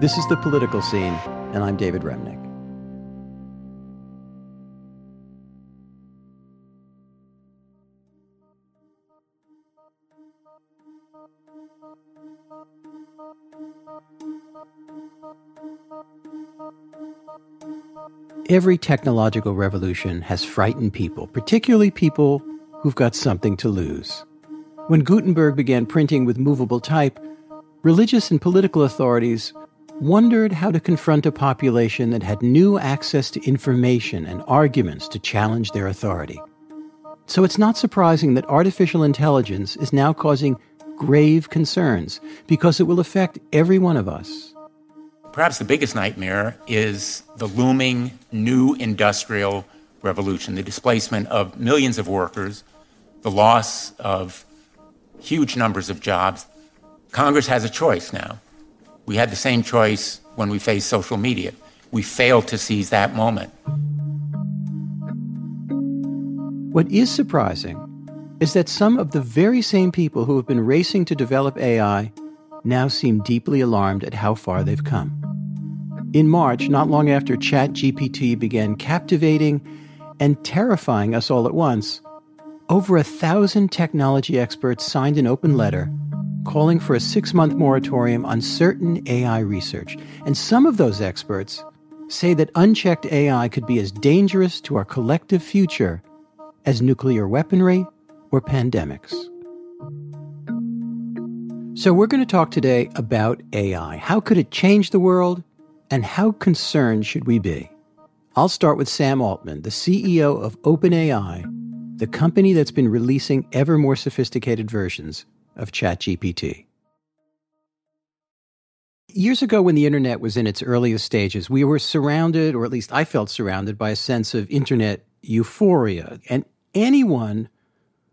This is The Political Scene, and I'm David Remnick. Every technological revolution has frightened people, particularly people who've got something to lose. When Gutenberg began printing with movable type, religious and political authorities wondered how to confront a population that had new access to information and arguments to challenge their authority. So it's not surprising that artificial intelligence is now causing grave concerns because it will affect every one of us Perhaps the biggest nightmare is the looming new industrial revolution, the displacement of millions of workers, the loss of huge numbers of jobs. Congress has a choice now. We had the same choice when we faced social media. We failed to seize that moment. What is surprising is that some of the very same people who have been racing to develop AI now seem deeply alarmed at how far they've come. In March, not long after ChatGPT began captivating and terrifying us all at once, over a thousand technology experts signed an open letter calling for a six month moratorium on certain AI research. And some of those experts say that unchecked AI could be as dangerous to our collective future as nuclear weaponry or pandemics. So, we're going to talk today about AI. How could it change the world? And how concerned should we be? I'll start with Sam Altman, the CEO of OpenAI, the company that's been releasing ever more sophisticated versions of ChatGPT. Years ago, when the internet was in its earliest stages, we were surrounded, or at least I felt surrounded, by a sense of internet euphoria. And anyone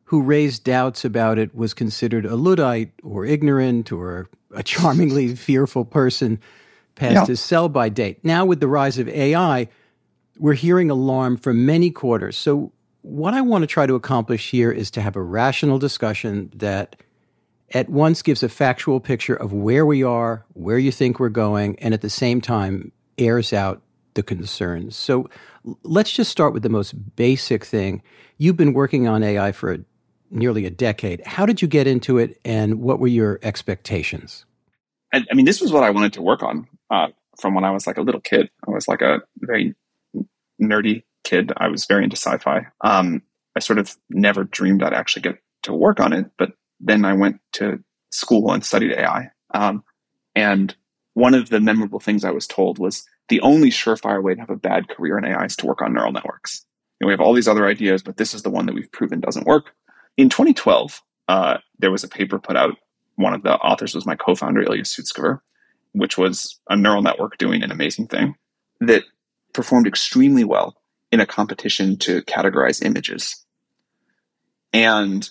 who raised doubts about it was considered a Luddite or ignorant or a charmingly fearful person past yeah. his sell by date. Now, with the rise of AI, we're hearing alarm from many quarters. So, what I want to try to accomplish here is to have a rational discussion that at once gives a factual picture of where we are, where you think we're going, and at the same time airs out the concerns. So, let's just start with the most basic thing. You've been working on AI for a, nearly a decade. How did you get into it, and what were your expectations? I, I mean, this was what I wanted to work on uh, from when I was like a little kid. I was like a very nerdy kid. I was very into sci-fi. Um, I sort of never dreamed I'd actually get to work on it, but then I went to school and studied AI. Um, and one of the memorable things I was told was the only surefire way to have a bad career in AI is to work on neural networks. And we have all these other ideas, but this is the one that we've proven doesn't work. In 2012, uh, there was a paper put out. One of the authors was my co-founder, Ilya Sutskever, which was a neural network doing an amazing thing that performed extremely well in a competition to categorize images. And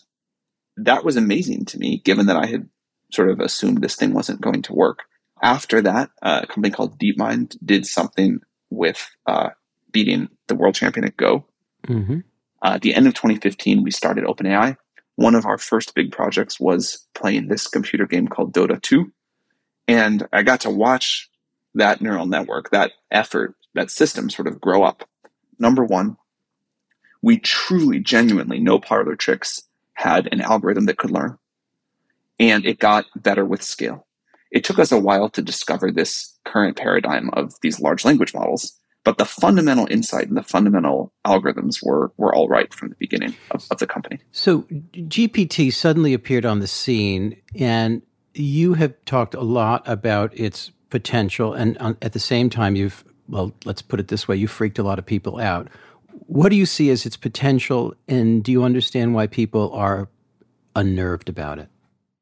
that was amazing to me, given that I had sort of assumed this thing wasn't going to work. After that, uh, a company called DeepMind did something with uh, beating the world champion at Go. Mm-hmm. Uh, at the end of 2015, we started OpenAI. One of our first big projects was playing this computer game called Dota 2, and I got to watch that neural network, that effort, that system sort of grow up. Number one, we truly, genuinely, no parlor tricks, had an algorithm that could learn. And it got better with scale. It took us a while to discover this current paradigm of these large language models, but the fundamental insight and the fundamental algorithms were, were all right from the beginning of, of the company. So GPT suddenly appeared on the scene and you have talked a lot about its potential, and uh, at the same time, you've, well, let's put it this way, you freaked a lot of people out. What do you see as its potential, and do you understand why people are unnerved about it?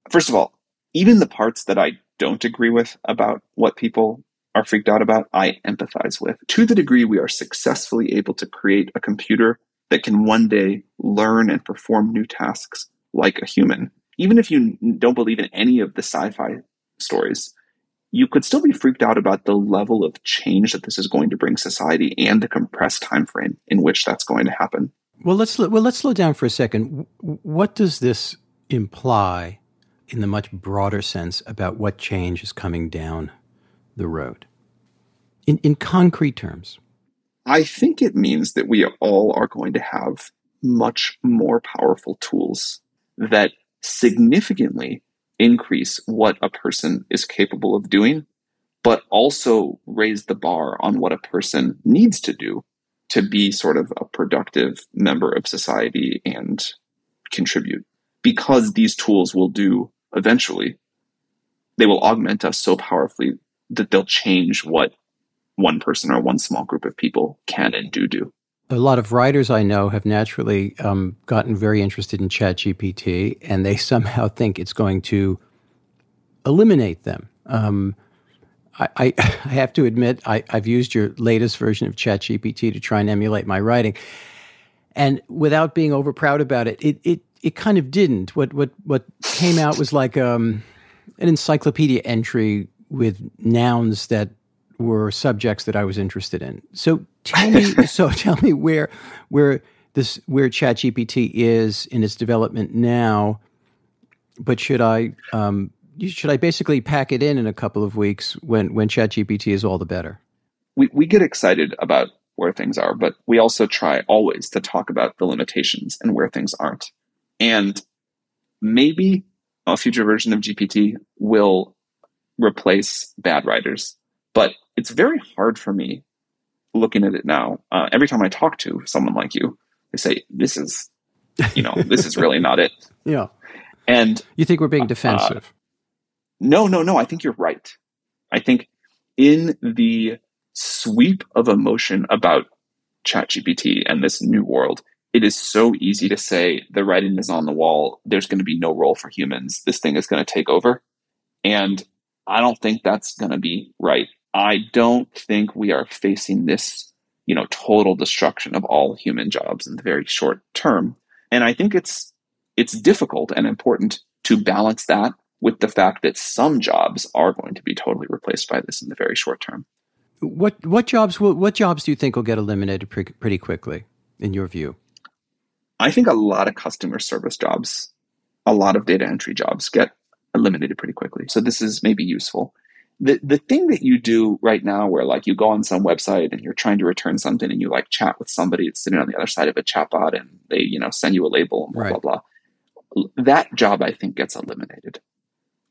First of all, even the parts that I don't agree with about what people are freaked out about, I empathize with. To the degree we are successfully able to create a computer that can one day learn and perform new tasks like a human, even if you don't believe in any of the sci-fi stories, you could still be freaked out about the level of change that this is going to bring society and the compressed time frame in which that's going to happen. Well, let's well let's slow down for a second. What does this imply in the much broader sense about what change is coming down the road? In, in concrete terms. I think it means that we all are going to have much more powerful tools that significantly increase what a person is capable of doing, but also raise the bar on what a person needs to do to be sort of a productive member of society and contribute. Because these tools will do eventually, they will augment us so powerfully that they'll change what one person or one small group of people can and do do. A lot of writers I know have naturally um, gotten very interested in ChatGPT, and they somehow think it's going to eliminate them. Um, I, I, I, have to admit, I, have used your latest version of ChatGPT to try and emulate my writing, and without being over proud about it, it it it kind of didn't. What what what came out was like um, an encyclopedia entry with nouns that were subjects that I was interested in. So tell me, so tell me where where this where ChatGPT is in its development now. But should I um, should I basically pack it in in a couple of weeks when when ChatGPT is all the better? We we get excited about where things are, but we also try always to talk about the limitations and where things aren't. And maybe a future version of GPT will replace bad writers, but it's very hard for me looking at it now. Uh, every time I talk to someone like you, they say, "This is, you know, this is really not it." Yeah. And you think we're being uh, defensive? Uh, no, no, no. I think you're right. I think in the sweep of emotion about ChatGPT and this new world, it is so easy to say the writing is on the wall. There's going to be no role for humans. This thing is going to take over. And I don't think that's going to be right. I don't think we are facing this, you know, total destruction of all human jobs in the very short term. And I think it's it's difficult and important to balance that with the fact that some jobs are going to be totally replaced by this in the very short term. What what jobs will, what jobs do you think will get eliminated pre- pretty quickly in your view? I think a lot of customer service jobs, a lot of data entry jobs get eliminated pretty quickly. So this is maybe useful. The the thing that you do right now where like you go on some website and you're trying to return something and you like chat with somebody that's sitting on the other side of a chatbot and they, you know, send you a label and blah right. blah blah. That job I think gets eliminated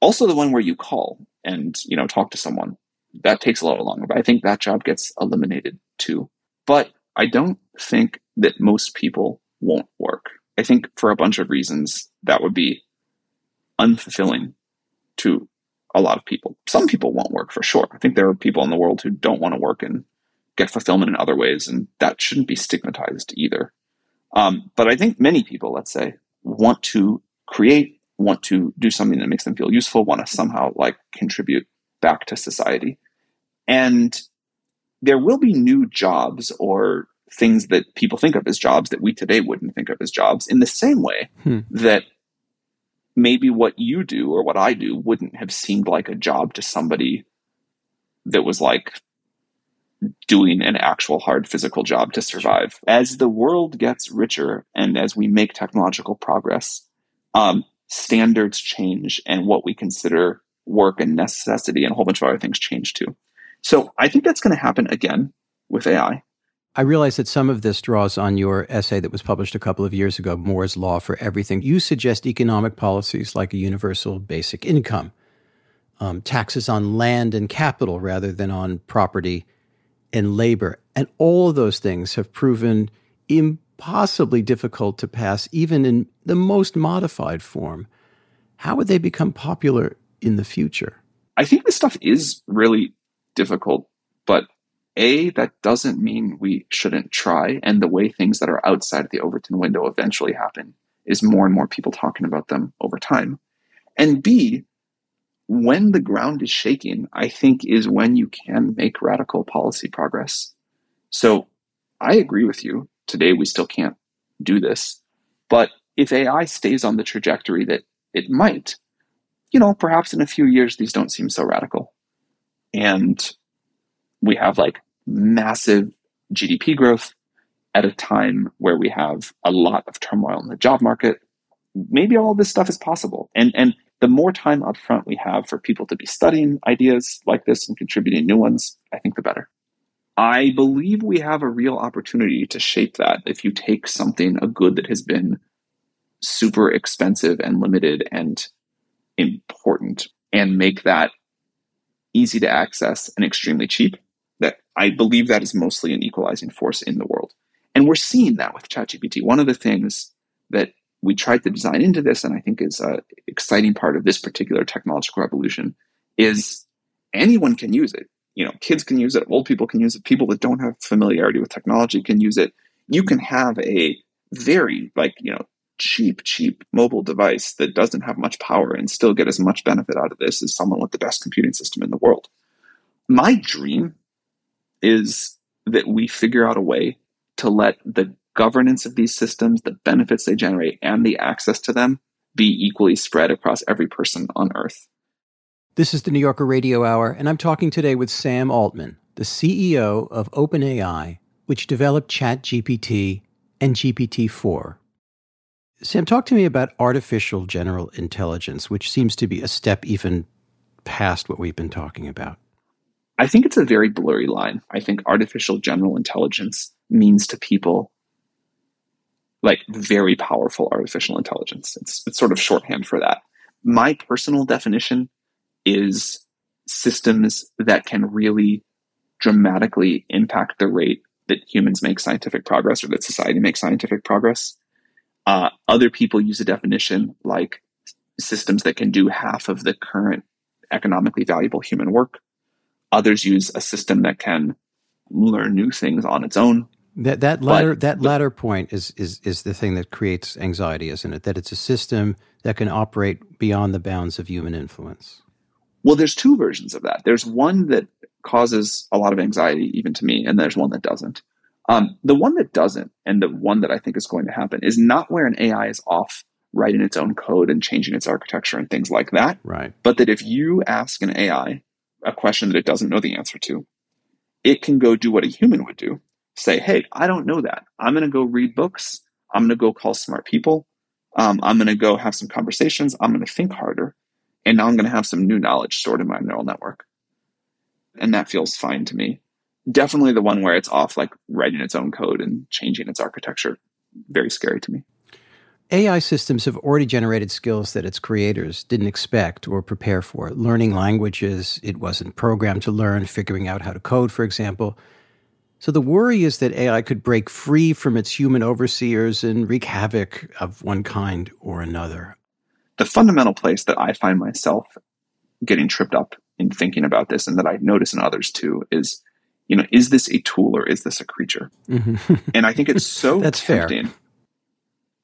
also the one where you call and you know talk to someone that takes a little longer but i think that job gets eliminated too but i don't think that most people won't work i think for a bunch of reasons that would be unfulfilling to a lot of people some people won't work for sure i think there are people in the world who don't want to work and get fulfillment in other ways and that shouldn't be stigmatized either um, but i think many people let's say want to create want to do something that makes them feel useful, want to somehow like contribute back to society. And there will be new jobs or things that people think of as jobs that we today wouldn't think of as jobs in the same way hmm. that maybe what you do or what I do wouldn't have seemed like a job to somebody that was like doing an actual hard physical job to survive. As the world gets richer and as we make technological progress, um, standards change and what we consider work and necessity and a whole bunch of other things change too. So I think that's going to happen again with AI. I realize that some of this draws on your essay that was published a couple of years ago, Moore's Law for Everything. You suggest economic policies like a universal basic income, um, taxes on land and capital rather than on property and labor. And all of those things have proven impossibly difficult to pass, even in the most modified form, how would they become popular in the future? I think this stuff is really difficult, but A, that doesn't mean we shouldn't try. And the way things that are outside the Overton window eventually happen is more and more people talking about them over time. And B, when the ground is shaking, I think is when you can make radical policy progress. So I agree with you today we still can't do this. But if AI stays on the trajectory that it might, you know, perhaps in a few years these don't seem so radical. And we have like massive GDP growth at a time where we have a lot of turmoil in the job market. Maybe all this stuff is possible. And and the more time upfront we have for people to be studying ideas like this and contributing new ones, I think the better. I believe we have a real opportunity to shape that if you take something, a good that has been super expensive and limited and important, and make that easy to access and extremely cheap. That I believe that is mostly an equalizing force in the world. And we're seeing that with ChatGPT. One of the things that we tried to design into this, and I think is an exciting part of this particular technological revolution, is anyone can use it. You know, kids can use it, old people can use it, people that don't have familiarity with technology can use it. You can have a very like you know cheap, cheap mobile device that doesn't have much power and still get as much benefit out of this as someone with the best computing system in the world. My dream is that we figure out a way to let the governance of these systems, the benefits they generate, and the access to them be equally spread across every person on Earth. This is the New Yorker Radio Hour, and I'm talking today with Sam Altman, the CEO of OpenAI, which developed ChatGPT and GPT 4. Sam, talk to me about artificial general intelligence, which seems to be a step even past what we've been talking about. I think it's a very blurry line. I think artificial general intelligence means to people like very powerful artificial intelligence. It's, it's sort of shorthand for that. My personal definition is systems that can really dramatically impact the rate that humans make scientific progress or that society makes scientific progress. Uh, other people use a definition like systems that can do half of the current economically valuable human work. Others use a system that can learn new things on its own. That that latter but, that latter point is is is the thing that creates anxiety, isn't it? That it's a system that can operate beyond the bounds of human influence. Well, there's two versions of that. There's one that causes a lot of anxiety, even to me, and there's one that doesn't. Um, the one that doesn't, and the one that I think is going to happen, is not where an AI is off writing its own code and changing its architecture and things like that. Right. But that if you ask an AI a question that it doesn't know the answer to, it can go do what a human would do. Say, hey, I don't know that. I'm going to go read books. I'm going to go call smart people. Um, I'm going to go have some conversations. I'm going to think harder. And now I'm going to have some new knowledge stored in my neural network. And that feels fine to me definitely the one where it's off like writing its own code and changing its architecture. Very scary to me. AI systems have already generated skills that its creators didn't expect or prepare for. Learning languages it wasn't programmed to learn, figuring out how to code, for example. So the worry is that AI could break free from its human overseers and wreak havoc of one kind or another. The fundamental place that I find myself getting tripped up in thinking about this and that I notice in others too is you know, is this a tool or is this a creature? Mm-hmm. and I think it's so That's tempting fair.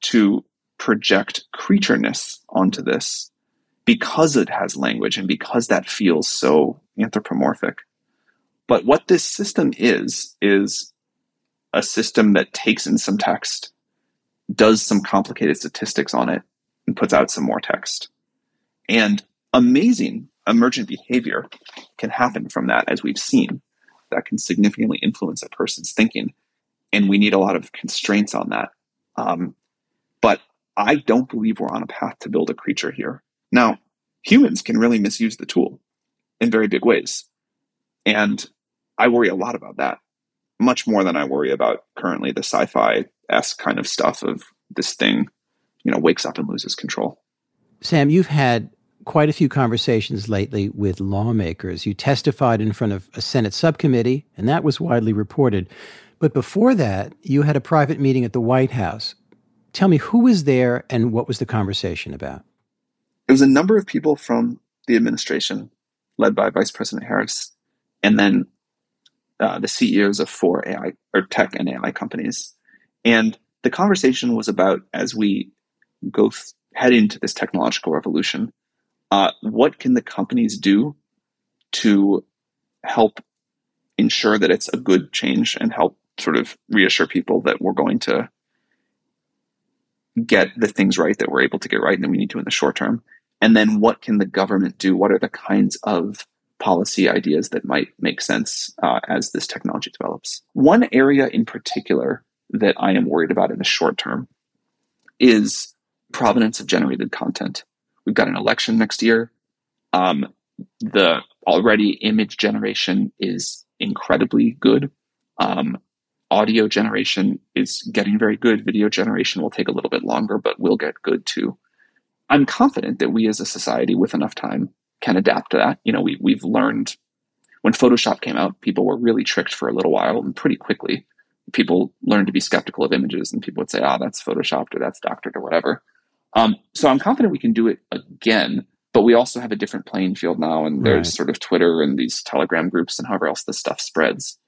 to project creatureness onto this because it has language and because that feels so anthropomorphic. But what this system is, is a system that takes in some text, does some complicated statistics on it, and puts out some more text. And amazing emergent behavior can happen from that, as we've seen that can significantly influence a person's thinking. And we need a lot of constraints on that. Um, I don't believe we're on a path to build a creature here. Now, humans can really misuse the tool in very big ways. And I worry a lot about that, much more than I worry about currently the sci fi esque kind of stuff of this thing, you know, wakes up and loses control. Sam, you've had quite a few conversations lately with lawmakers. You testified in front of a Senate subcommittee, and that was widely reported. But before that, you had a private meeting at the White House. Tell me who was there and what was the conversation about? It was a number of people from the administration, led by Vice President Harris, and then uh, the CEOs of four AI or tech and AI companies. And the conversation was about as we go th- head into this technological revolution, uh, what can the companies do to help ensure that it's a good change and help sort of reassure people that we're going to get the things right that we're able to get right and that we need to in the short term? And then what can the government do? What are the kinds of policy ideas that might make sense uh, as this technology develops? One area in particular that I am worried about in the short term is provenance of generated content We've got an election next year. Um, the already image generation is incredibly good. Um, audio generation is getting very good. Video generation will take a little bit longer, but will get good too. I'm confident that we as a society with enough time can adapt to that. You know, we, we've learned when Photoshop came out, people were really tricked for a little while and pretty quickly people learned to be skeptical of images and people would say, ah, oh, that's photoshopped or that's doctored or whatever. Um, so I'm confident we can do it again, but we also have a different playing field now. And there's right. sort of Twitter and these Telegram groups and however else this stuff spreads.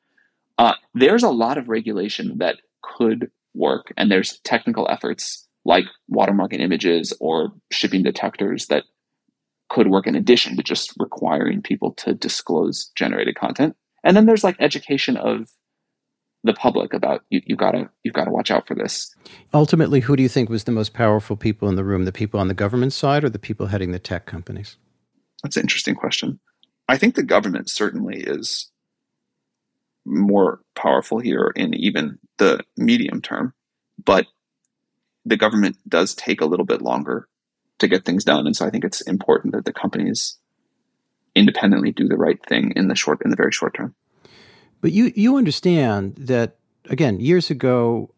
Uh, there's a lot of regulation that could work, and there's technical efforts like watermarking images or shipping detectors that could work in addition to just requiring people to disclose generated content. And then there's like education of the public about you, you gotta you've got to watch out for this. Ultimately, who do you think was the most powerful people in the room? The people on the government side, or the people heading the tech companies? That's an interesting question. I think the government certainly is more powerful here in even the medium term, but the government does take a little bit longer to get things done, and so I think it's important that the companies independently do the right thing in the short in the very short term. But you you understand that again years ago,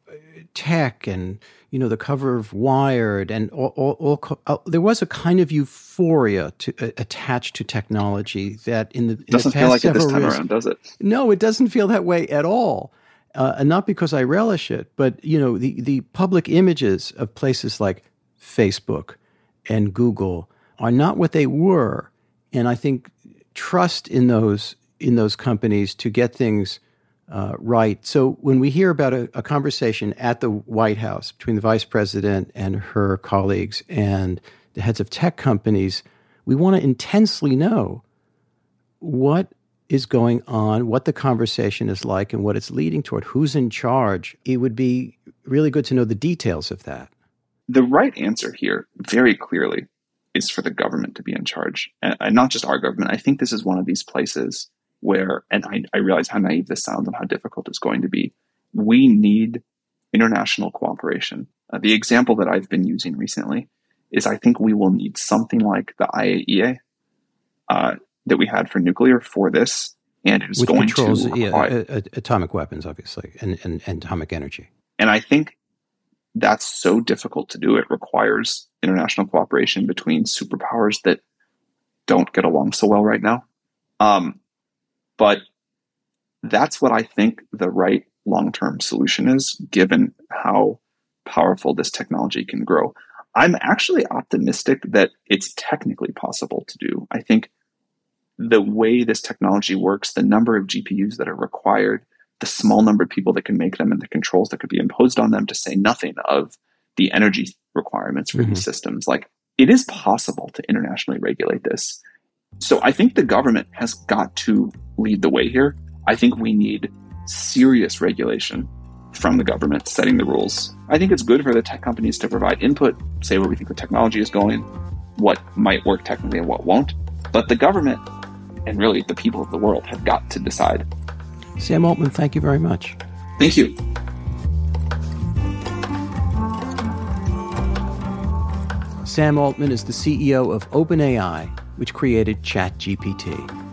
tech and you know the cover of Wired and all, all, all uh, there was a kind of euphoria to, uh, attached to technology that in the in doesn't the feel like it this time years, around, does it? No, it doesn't feel that way at all. Uh, and not because I relish it, but you know the the public images of places like Facebook and Google are not what they were, and I think trust in those in those companies to get things uh, right. So when we hear about a, a, conversation at the White House between the vice president and her colleagues and the heads of tech companies, we want to intensely know what is going on, what the conversation is like, and what it's leading toward. Who's in charge? It would be really good to know the details of that. The right answer here, very clearly, is for the government to be in charge, and, and not just our government. I think this is one of these places where, and I, I realize how naive this sounds and how difficult it's going to be. We need international cooperation. Uh, the example that I've been using recently is I think we will need something like the IAEA uh, that we had for nuclear for this, and it's Which going controls, to require, yeah, atomic weapons, obviously, and, and, and atomic energy. And I think that's so difficult to do. It requires international cooperation between superpowers that don't get along so well right now. Um, but that's what I think the right long term solution is, given how powerful this technology can grow. I'm actually optimistic that it's technically possible to do. I think the way this technology works, the number of GPUs that are required, the small number of people that can make them, and the controls that could be imposed on them, to say nothing of the energy requirements for mm-hmm. these systems. Like, it is possible to internationally regulate this. So I think the government has got to lead the way here. I think we need serious regulation from the government setting the rules. I think it's good for the tech companies to provide input, say where we think the technology is going, what might work technically and what won't. But the government and really the people of the world have got to decide. Sam Altman, thank you very much. Thank you. Sam Altman is the CEO of OpenAI, which created ChatGPT.